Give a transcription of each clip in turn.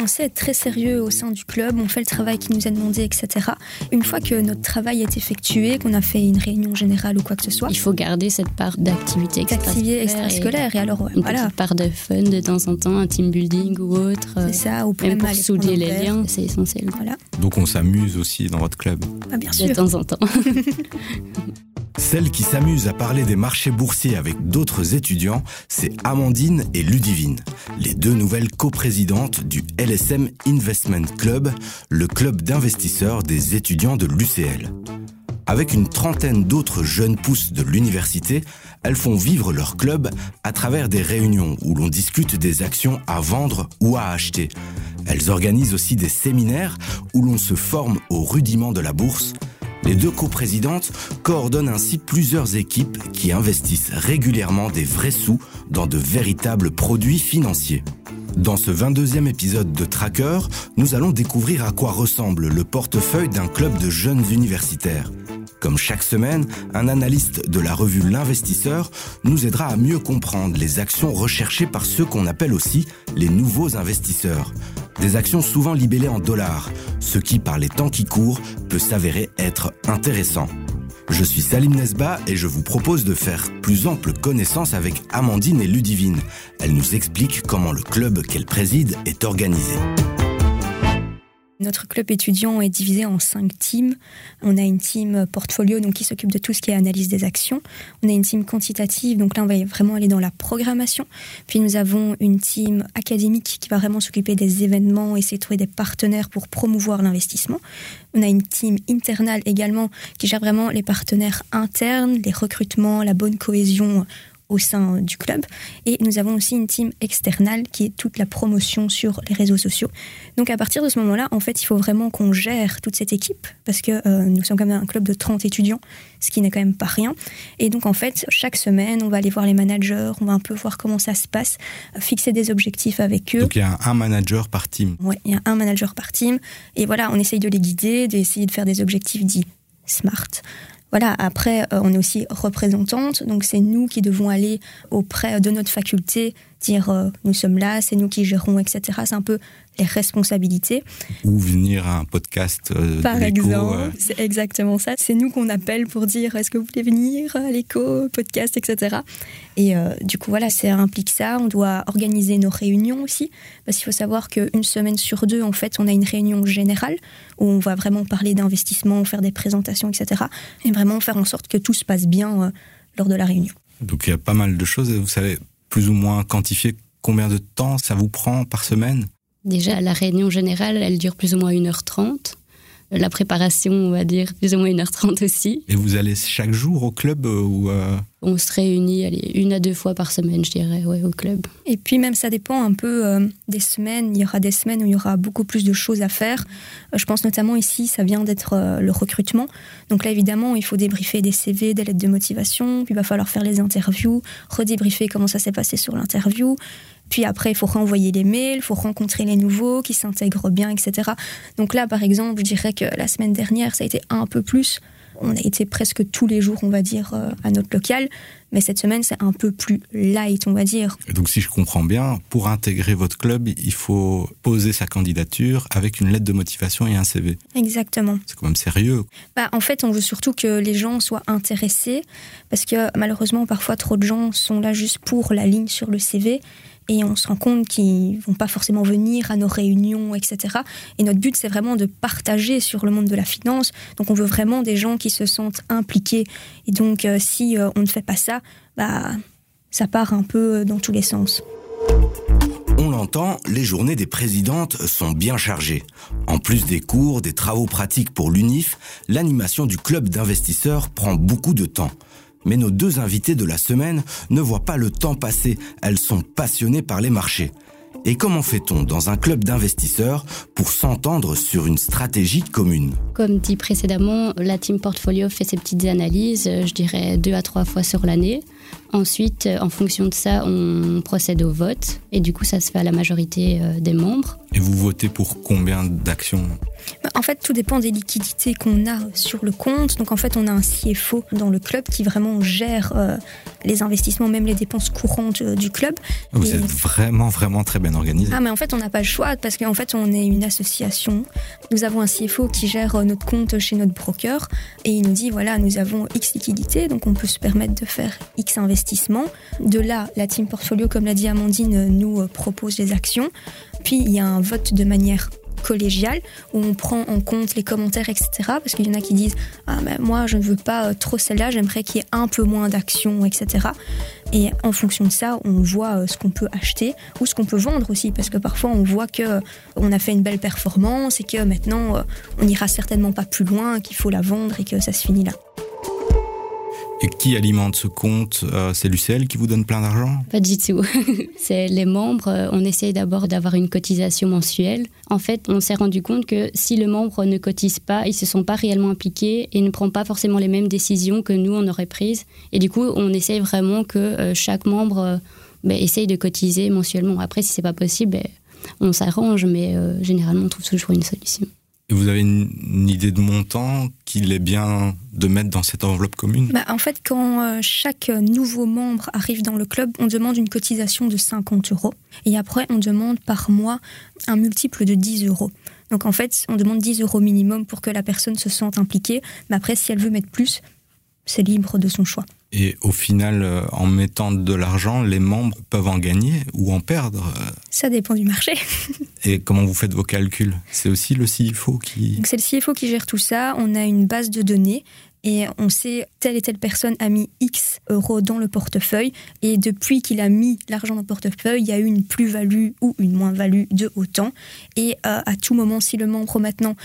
On sait être très sérieux au sein du club, on fait le travail qui nous est demandé, etc. Une fois que notre travail est effectué, qu'on a fait une réunion générale ou quoi que ce soit, Il faut garder cette part d'activité d'activité extrascolaire. extrascolaire. Et alors, ouais, Une voilà, part de fun de temps en temps, un team building ou autre. euh, c'est ça, ou Même pour souder les liens, c'est essentiel. Voilà, Donc on s'amuse aussi dans votre club. Ah, bien De sûr. temps en temps. Celles qui s'amusent à parler des marchés boursiers avec d'autres étudiants, c'est Amandine et Ludivine, les deux nouvelles coprésidentes du LSM Investment Club, le club d'investisseurs des étudiants de l'UCL. Avec une trentaine d'autres jeunes pousses de l'université, elles font vivre leur club à travers des réunions où l'on discute des actions à vendre ou à acheter. Elles organisent aussi des séminaires où l'on se forme aux rudiments de la bourse. Les deux coprésidentes coordonnent ainsi plusieurs équipes qui investissent régulièrement des vrais sous dans de véritables produits financiers. Dans ce 22e épisode de Tracker, nous allons découvrir à quoi ressemble le portefeuille d'un club de jeunes universitaires. Comme chaque semaine, un analyste de la revue L'Investisseur nous aidera à mieux comprendre les actions recherchées par ceux qu'on appelle aussi les nouveaux investisseurs. Des actions souvent libellées en dollars, ce qui, par les temps qui courent, peut s'avérer être intéressant. Je suis Salim Nesba et je vous propose de faire plus ample connaissance avec Amandine et Ludivine. Elles nous expliquent comment le club qu'elles président est organisé. Notre club étudiant est divisé en cinq teams. On a une team portfolio donc qui s'occupe de tout ce qui est analyse des actions. On a une team quantitative, donc là on va vraiment aller dans la programmation. Puis nous avons une team académique qui va vraiment s'occuper des événements, essayer de trouver des partenaires pour promouvoir l'investissement. On a une team internale également qui gère vraiment les partenaires internes, les recrutements, la bonne cohésion au sein du club. Et nous avons aussi une team externale qui est toute la promotion sur les réseaux sociaux. Donc à partir de ce moment-là, en fait, il faut vraiment qu'on gère toute cette équipe parce que euh, nous sommes quand même un club de 30 étudiants, ce qui n'est quand même pas rien. Et donc en fait, chaque semaine, on va aller voir les managers, on va un peu voir comment ça se passe, fixer des objectifs avec eux. Donc il y a un manager par team. Ouais, il y a un manager par team. Et voilà, on essaye de les guider, d'essayer de faire des objectifs dits smart. Voilà, après, euh, on est aussi représentante, donc c'est nous qui devons aller auprès de notre faculté, dire euh, nous sommes là, c'est nous qui gérons, etc. C'est un peu les responsabilités. Ou venir à un podcast euh, Par exemple, euh, c'est exactement ça. C'est nous qu'on appelle pour dire est-ce que vous voulez venir à l'écho, podcast, etc. Et euh, du coup, voilà, ça implique ça. On doit organiser nos réunions aussi, parce qu'il faut savoir qu'une semaine sur deux, en fait, on a une réunion générale où on va vraiment parler d'investissement, faire des présentations, etc. Et vraiment faire en sorte que tout se passe bien lors de la réunion. Donc il y a pas mal de choses. Vous savez plus ou moins quantifier combien de temps ça vous prend par semaine? Déjà, la réunion générale, elle dure plus ou moins 1h30. La préparation, on va dire, plus ou moins 1h30 aussi. Et vous allez chaque jour au club euh, ou euh, On se réunit allez, une à deux fois par semaine, je dirais, ouais, au club. Et puis même ça dépend un peu euh, des semaines. Il y aura des semaines où il y aura beaucoup plus de choses à faire. Euh, je pense notamment ici, ça vient d'être euh, le recrutement. Donc là évidemment, il faut débriefer des CV, des lettres de motivation. Puis il va falloir faire les interviews, redébriefer comment ça s'est passé sur l'interview. Puis après, il faut renvoyer les mails, il faut rencontrer les nouveaux qui s'intègrent bien, etc. Donc là, par exemple, je dirais que la semaine dernière, ça a été un peu plus. On a été presque tous les jours, on va dire, euh, à notre local. Mais cette semaine, c'est un peu plus light, on va dire. donc si je comprends bien, pour intégrer votre club, il faut poser sa candidature avec une lettre de motivation et un CV. Exactement. C'est quand même sérieux. Bah, en fait, on veut surtout que les gens soient intéressés, parce que malheureusement, parfois, trop de gens sont là juste pour la ligne sur le CV, et on se rend compte qu'ils vont pas forcément venir à nos réunions, etc. Et notre but, c'est vraiment de partager sur le monde de la finance. Donc, on veut vraiment des gens qui se sentent impliqués. Et donc, euh, si euh, on ne fait pas ça, bah, ça part un peu dans tous les sens. On l'entend, les journées des présidentes sont bien chargées. En plus des cours, des travaux pratiques pour l'UNIF, l'animation du club d'investisseurs prend beaucoup de temps. Mais nos deux invités de la semaine ne voient pas le temps passer, elles sont passionnées par les marchés. Et comment fait-on dans un club d'investisseurs pour s'entendre sur une stratégie commune? Comme dit précédemment, la team portfolio fait ses petites analyses, euh, je dirais deux à trois fois sur l'année. Ensuite, euh, en fonction de ça, on procède au vote. Et du coup, ça se fait à la majorité euh, des membres. Et vous votez pour combien d'actions? Bah, En fait, tout dépend des liquidités qu'on a sur le compte. Donc en fait, on a un CFO dans le club qui vraiment gère euh, les investissements, même les dépenses courantes du club. Vous êtes vraiment, vraiment très bien organisé. Ah, mais en fait, on n'a pas le choix parce qu'en fait, on est une association. Nous avons un CFO qui gère notre compte chez notre broker et il nous dit voilà, nous avons X liquidités, donc on peut se permettre de faire X de là, la team portfolio, comme l'a dit Amandine, nous euh, propose des actions. Puis il y a un vote de manière collégiale où on prend en compte les commentaires, etc. Parce qu'il y en a qui disent Ah, ben moi, je ne veux pas euh, trop celle-là, j'aimerais qu'il y ait un peu moins d'actions, etc. Et en fonction de ça, on voit euh, ce qu'on peut acheter ou ce qu'on peut vendre aussi. Parce que parfois, on voit que on a fait une belle performance et que maintenant, on n'ira certainement pas plus loin, qu'il faut la vendre et que ça se finit là. Et qui alimente ce compte euh, C'est l'UCL qui vous donne plein d'argent? Pas du tout. c'est les membres. Euh, on essaye d'abord d'avoir une cotisation mensuelle. En fait, on s'est rendu compte que si le membre ne cotise pas, ils se sont pas réellement impliqués et ne prend pas forcément les mêmes décisions que nous on aurait prises. Et du coup, on essaye vraiment que euh, chaque membre ben, essaye de cotiser mensuellement. Après, si c'est pas possible, ben, on s'arrange, mais généralement, on trouve toujours une solution. Vous avez une, idée de montant qu'il est bien de mettre dans cette enveloppe commune? Bah, En fait, quand euh, chaque nouveau membre arrive dans le club, on demande une cotisation de 50 euros. Et après, on demande par mois un multiple de 10 euros. Donc en fait, on demande 10 euros minimum pour que la personne se sente impliquée. Mais après, si elle veut mettre plus, c'est libre de son choix. Et au final, euh, en mettant de l'argent, les membres peuvent en gagner ou en perdre Ça dépend du marché. Et comment vous faites vos calculs? C'est aussi le CFO qui... C'est le CFO qui gère tout ça. On a une base de données et on sait telle et telle personne a mis X euros dans le portefeuille et depuis qu'il a mis l'argent dans le portefeuille, il y a eu une plus-value ou une moins-value de autant. Et euh, à tout moment, si le membre maintenant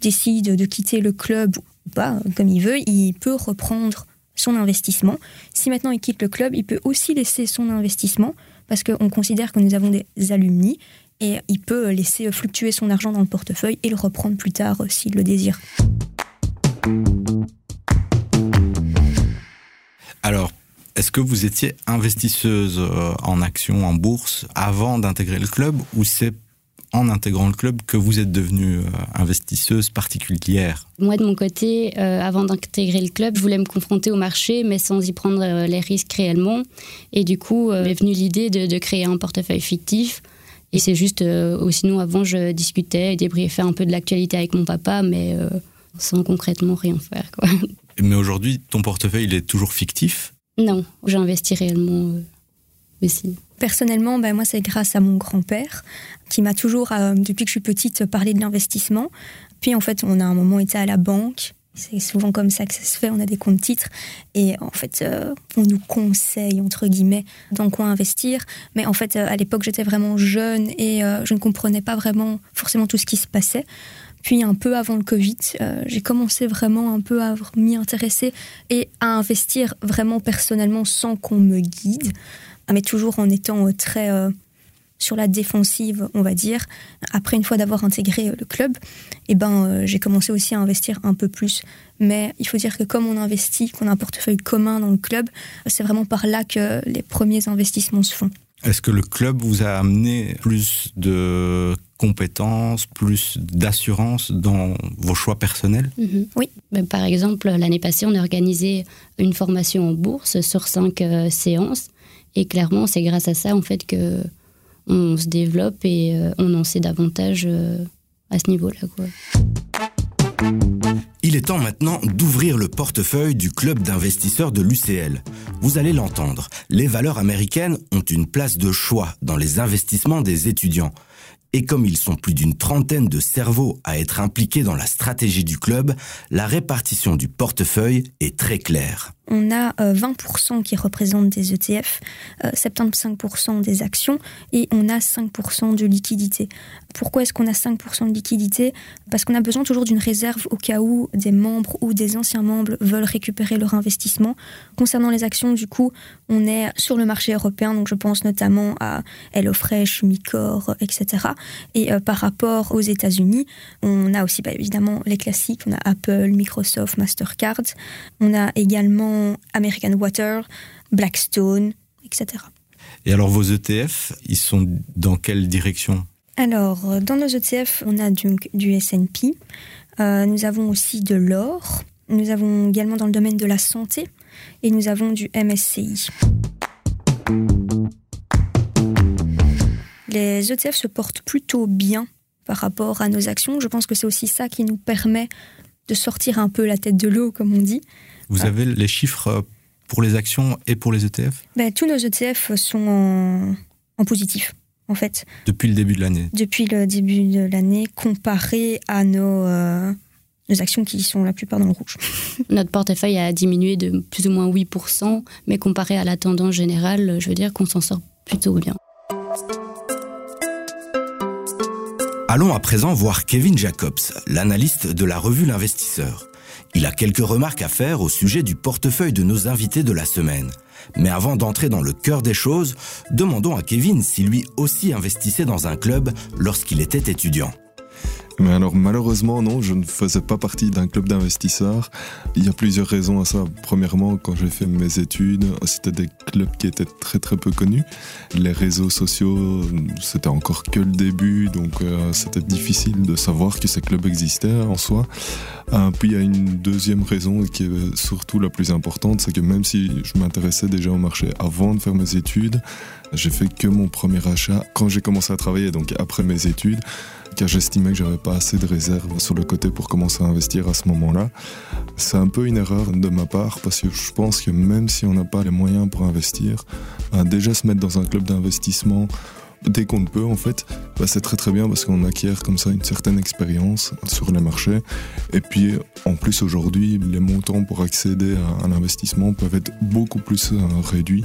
décide de quitter le club ou pas, comme il veut, il peut reprendre investissement. Si maintenant il quitte le club, il peut aussi laisser son investissement parce qu'on considère que nous avons des alumni et il peut laisser fluctuer son argent dans le portefeuille et le reprendre plus tard euh, s'il le désire. Alors, est-ce que vous étiez investisseuse euh, en actions, en bourse, avant d'intégrer le club, ou c'est en intégrant le club que vous êtes devenue euh, investisseuse particulière Moi, de mon côté, euh, avant d'intégrer le club, je voulais me confronter au marché, mais sans y prendre euh, les risques réellement. Et du coup, m'est venue l'idée de, créer un portefeuille fictif. Et c'est juste, sinon avant, je discutais et débriefais un peu de l'actualité avec mon papa, mais sans concrètement rien faire. Quoi. Mais aujourd'hui, ton portefeuille, il est toujours fictif? Non, j'investis réellement aussi. Personnellement, ben moi, c'est grâce à mon grand-père qui m'a toujours, euh, depuis que je suis petite, parlé de l'investissement. Puis en fait, on a un moment été à la banque. C'est souvent comme ça que ça se fait, on a des comptes titres et en fait euh, on nous conseille entre guillemets dans quoi investir. Mais en fait euh, à l'époque j'étais vraiment jeune et je ne comprenais pas vraiment forcément tout ce qui se passait. Puis un peu avant le Covid, j'ai commencé vraiment un peu à m'y intéresser et à investir vraiment personnellement sans qu'on me guide mais toujours en étant euh, très euh, sur la défensive, on va dire. Après, une fois d'avoir intégré euh, le club, eh ben, j'ai commencé aussi à investir un peu plus. Mais il faut dire que comme on investit, qu'on a un portefeuille commun dans le club, c'est vraiment par là que les premiers investissements se font. Est-ce que le club vous a amené plus de compétences, plus d'assurance dans vos choix personnels? Mhm. Oui. Ben, par exemple, l'année passée, on a organisé une formation en bourse sur cinq séances et clairement, c'est grâce à ça en fait que on se développe et euh, on en sait davantage euh, à ce niveau-là. Il est temps maintenant d'ouvrir le portefeuille du club d'investisseurs de l'UCL. Vous allez l'entendre, les valeurs américaines ont une place de choix dans les investissements des étudiants. Et comme ils sont plus d'une trentaine de cerveaux à être impliqués dans la stratégie du club, la répartition du portefeuille est très claire on a 20% euh, qui représentent des ETF, 75% euh, des actions et on a 5% de liquidité. Pourquoi est-ce qu'on a 5% de liquidité Parce qu'on a besoin toujours d'une réserve au cas où des membres ou des anciens membres veulent récupérer leur investissement. Concernant les actions, du coup, on est sur le marché européen, donc je pense notamment à HelloFresh, Micor, etc. Et euh, par rapport aux États-Unis, on a aussi bah, évidemment les classiques, on a Apple, Microsoft, Mastercard. On a également American Water, Blackstone, etc. Et alors vos ETF, ils sont dans quelle direction? Alors, dans nos ETF, on a du, du S&P, euh, nous avons aussi de l'or, nous avons également dans le domaine de la santé, et nous avons du MSCI. Les ETF se portent plutôt bien par rapport à nos actions. Je pense que c'est aussi ça qui nous permet de sortir un peu la tête de l'eau, comme on dit. Vous avez les chiffres pour les actions et pour les ETF ben, Tous nos ETF sont en, positif, en fait. Depuis le début de l'année? Depuis le début de l'année, comparé à nos, euh, nos actions qui sont la plupart dans le rouge. Notre portefeuille a diminué de plus ou moins 8%, mais comparé à la tendance générale, je veux dire qu'on s'en sort plutôt bien. Allons à présent voir Kevin Jacobs, l'analyste de la revue L'Investisseur. Il a quelques remarques à faire au sujet du portefeuille de nos invités de la semaine. Mais avant d'entrer dans le cœur des choses, demandons à Kevin si lui aussi investissait dans un club lorsqu'il était étudiant. Mais alors malheureusement non, je ne faisais pas partie d'un club d'investisseurs. Il y a plusieurs raisons à ça. Premièrement, quand j'ai fait mes études, c'était des clubs qui étaient très très peu connus. Les réseaux sociaux, c'était encore que le début, donc euh, c'était difficile de savoir que ces clubs existaient en soi. Euh, puis il y a une deuxième raison qui est surtout la plus importante, c'est que même si je m'intéressais déjà au marché avant de faire mes études, j'ai fait que mon premier achat quand j'ai commencé à travailler, donc après mes études car j'estimais que j'avais pas assez de réserves sur le côté pour commencer à investir à ce moment-là. C'est un peu une erreur de ma part parce que je pense que même si on n'a pas les moyens pour investir, déjà se mettre dans un club d'investissement dès qu'on peut en fait, bah, c'est très très bien parce qu'on acquiert comme ça une certaine expérience sur les marchés. Et puis en plus aujourd'hui, les montants pour accéder à, l'investissement peuvent être beaucoup plus euh, réduits.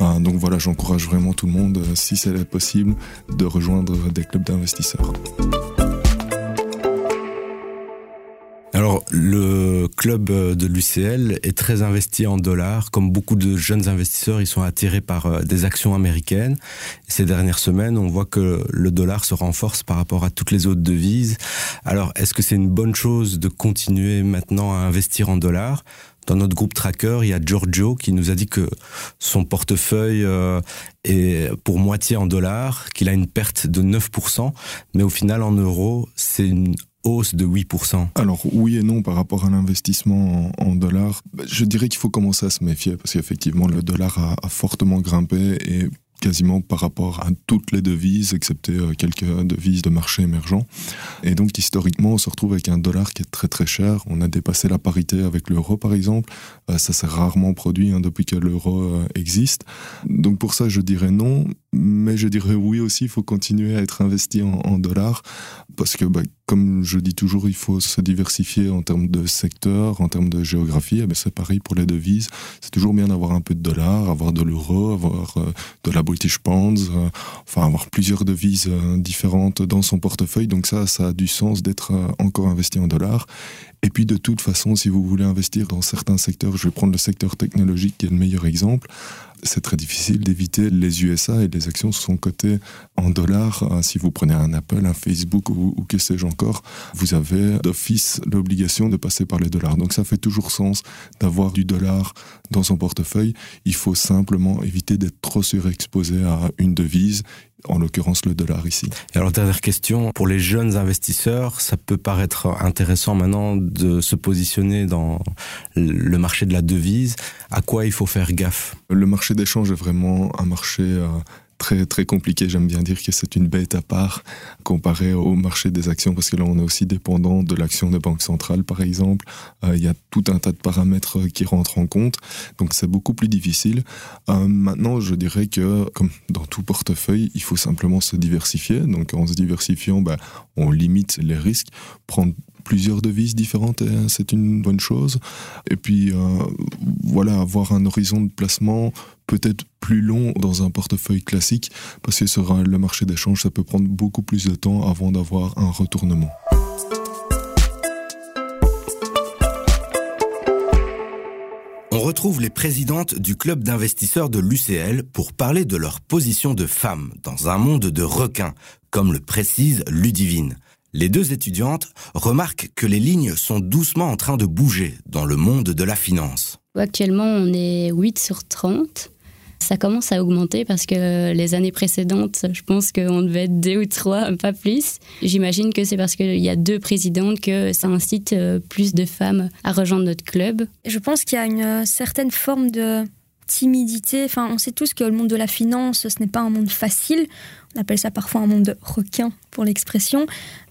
Euh, donc voilà, j'encourage vraiment tout le monde, euh, si c'est possible, de rejoindre des clubs d'investisseurs. Le club de l'UCL est très investi en dollars. Comme beaucoup de jeunes investisseurs, ils sont attirés par euh, des actions américaines. Ces dernières semaines, on voit que le dollar se renforce par rapport à toutes les autres devises. Alors, est-ce que c'est une bonne chose de continuer maintenant à investir en dollars? Dans notre groupe tracker, il y a Giorgio qui nous a dit que son portefeuille euh, est pour moitié en dollars, qu'il a une perte de 9%, mais au final en euros, c'est une de 8%. Alors oui et non par rapport à l'investissement en, dollars. Je dirais qu'il faut commencer à se méfier parce qu'effectivement le dollar a, a fortement grimpé et quasiment par rapport à toutes les devises, excepté euh, quelques devises de marché émergents. Et donc historiquement, on se retrouve avec un dollar qui est très très cher. On a dépassé la parité avec l'euro par exemple. Euh, ça s'est rarement produit hein, depuis que l'euro euh, existe. Donc pour ça, je dirais non. Mais je dirais oui aussi, il faut continuer à être investi en, dollars parce que, bah, comme je dis toujours, il faut se diversifier en termes de secteur, en termes de géographie. Eh ben, c'est pareil pour les devises. C'est toujours bien d'avoir un peu de dollars, avoir de l'euro, avoir de la British Pounds, euh, enfin avoir plusieurs devises euh, différentes dans son portefeuille. Donc ça, ça a du sens d'être euh, encore investi en dollars. Et puis de toute façon, si vous voulez investir dans certains secteurs, je vais prendre le secteur technologique qui est le meilleur exemple, c'est très difficile d'éviter les USA et les actions sont cotées en dollars. Hein, si vous prenez un Apple, un Facebook ou, ou que sais-je encore, vous avez d'office l'obligation de passer par les dollars. Donc ça fait toujours sens d'avoir du dollar dans son portefeuille. Il faut simplement éviter d'être trop surexposé à une devise en l'occurrence le dollar ici. Et alors dernière question, pour les jeunes investisseurs, ça peut paraître intéressant maintenant de se positionner dans le marché de la devise. À quoi il faut faire gaffe? Le marché d'échange est vraiment un marché euh, très très compliqué. J'aime bien dire que c'est une bête à part comparé au marché des actions parce que là on est aussi dépendant de l'action des banques centrales par exemple. Euh, il y a tout un tas de paramètres qui rentrent en compte, donc c'est beaucoup plus difficile. Euh, maintenant, je dirais que comme dans tout portefeuille, il faut simplement se diversifier. Donc en se diversifiant, ben, on limite les risques. Prendre plusieurs devises différentes, c'est une bonne chose. Et puis, euh, voilà, avoir un horizon de placement peut-être plus long dans un portefeuille classique, parce que sur le marché d'échange, ça peut prendre beaucoup plus de temps avant d'avoir un retournement. On retrouve les présidentes du club d'investisseurs de l'UCL pour parler de leur position de femmes dans un monde de requins, comme le précise Ludivine. Les deux étudiantes remarquent que les lignes sont doucement en train de bouger dans le monde de la finance. Actuellement, on est 8 sur 30. Ça commence à augmenter parce que les années précédentes, je pense qu'on devait être deux ou trois, pas plus. J'imagine que c'est parce qu'il y a deux présidentes que ça incite euh, plus de femmes à rejoindre notre club. Je pense qu'il y a une euh, certaine forme de timidité. Enfin, on sait tous que le monde de la finance, ce n'est pas un monde facile. On appelle ça parfois un monde requin pour l'expression.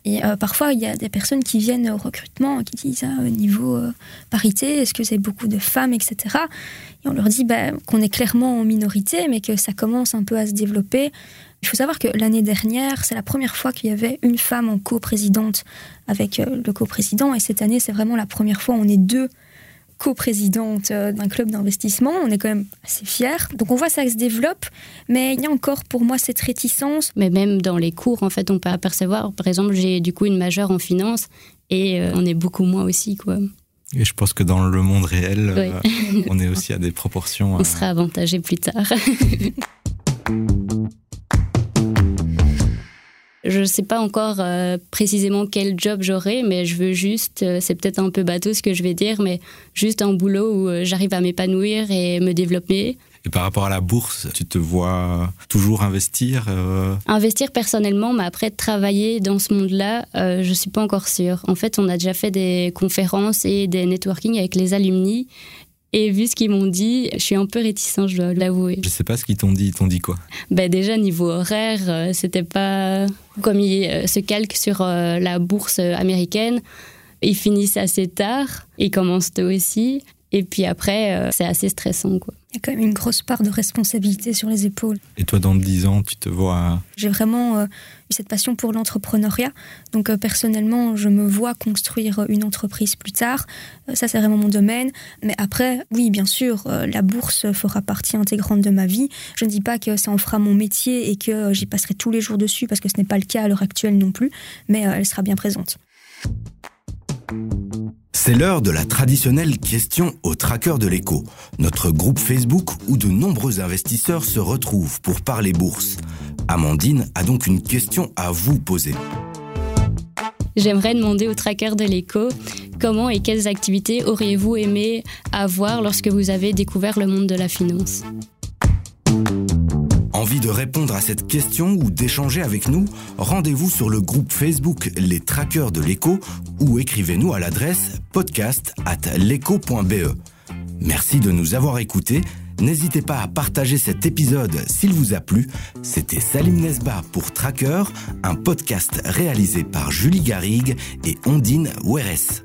Et euh, parfois, il y a des personnes qui viennent au recrutement qui disent ah, au niveau euh, parité, est-ce que c'est beaucoup de femmes, etc. Et on leur dit bah, qu'on est clairement en minorité, mais que ça commence un peu à se développer. Il faut savoir que l'année dernière, c'est la première fois qu'il y avait une femme en coprésidente avec euh, le coprésident. Et cette année, c'est vraiment la première fois où on est deux coprésidente euh, d'un club d'investissement. On est quand même assez fiers. Donc on voit ça se développe, mais il y a encore pour moi cette réticence. Mais même dans les cours, en fait, on peut apercevoir. Par exemple, j'ai du coup une majeure en finance et euh, on est beaucoup moins aussi, quoi. Et je pense que dans le monde réel, euh, on est aussi à des proportions. On sera avantagé plus tard. Je ne sais pas encore euh, précisément quel job j'aurai, mais je veux juste, euh, c'est peut-être un peu bateau ce que je vais dire, mais juste un boulot où euh, j'arrive à m'épanouir et me développer. Et par rapport à la bourse, tu te vois toujours investir Investir personnellement, mais après travailler dans ce monde-là, je ne suis pas encore sûre. En fait, on a déjà fait des conférences et des networking avec les alumni et vu ce qu'ils m'ont dit, je suis un peu réticent, je dois l'avouer. Je sais pas ce qu'ils t'ont dit. Ils t'ont dit quoi? Ben Déjà, niveau horaire, euh, c'était pas comme ils euh, se calquent sur euh, la bourse américaine. Ils finissent assez tard, ils commencent tôt aussi. Et puis après, c'est assez stressant. Quoi. Il y a quand même une grosse part de responsabilité sur les épaules. Et toi, dans 10 ans, tu te vois J'ai vraiment euh, eu cette passion pour l'entrepreneuriat. Donc euh, personnellement, je me vois construire une entreprise plus tard. Euh, ça, c'est vraiment mon domaine. Mais après, oui, bien sûr, la bourse fera partie intégrante de ma vie. Je ne dis pas que ça en fera mon métier et que j'y passerai tous les jours dessus, parce que ce n'est pas le cas à l'heure actuelle non plus. Mais elle sera bien présente. C'est l'heure de la traditionnelle question au tracker de l'écho, notre groupe Facebook où de nombreux investisseurs se retrouvent pour parler bourse. Amandine a donc une question à vous poser. J'aimerais demander au tracker de l'écho comment et quelles activités auriez-vous aimé avoir lorsque vous avez découvert le monde de la finance? Envie de répondre à cette question ou d'échanger avec nous Rendez-vous sur le groupe Facebook Les Traqueurs de l'écho ou écrivez-nous à l'adresse podcast at l'écho.be. Merci de nous avoir écoutés. N'hésitez pas à partager cet épisode s'il vous a plu. C'était Salim Nesba pour Tracker, un podcast réalisé par Julie Garrigue et Ondine Weres.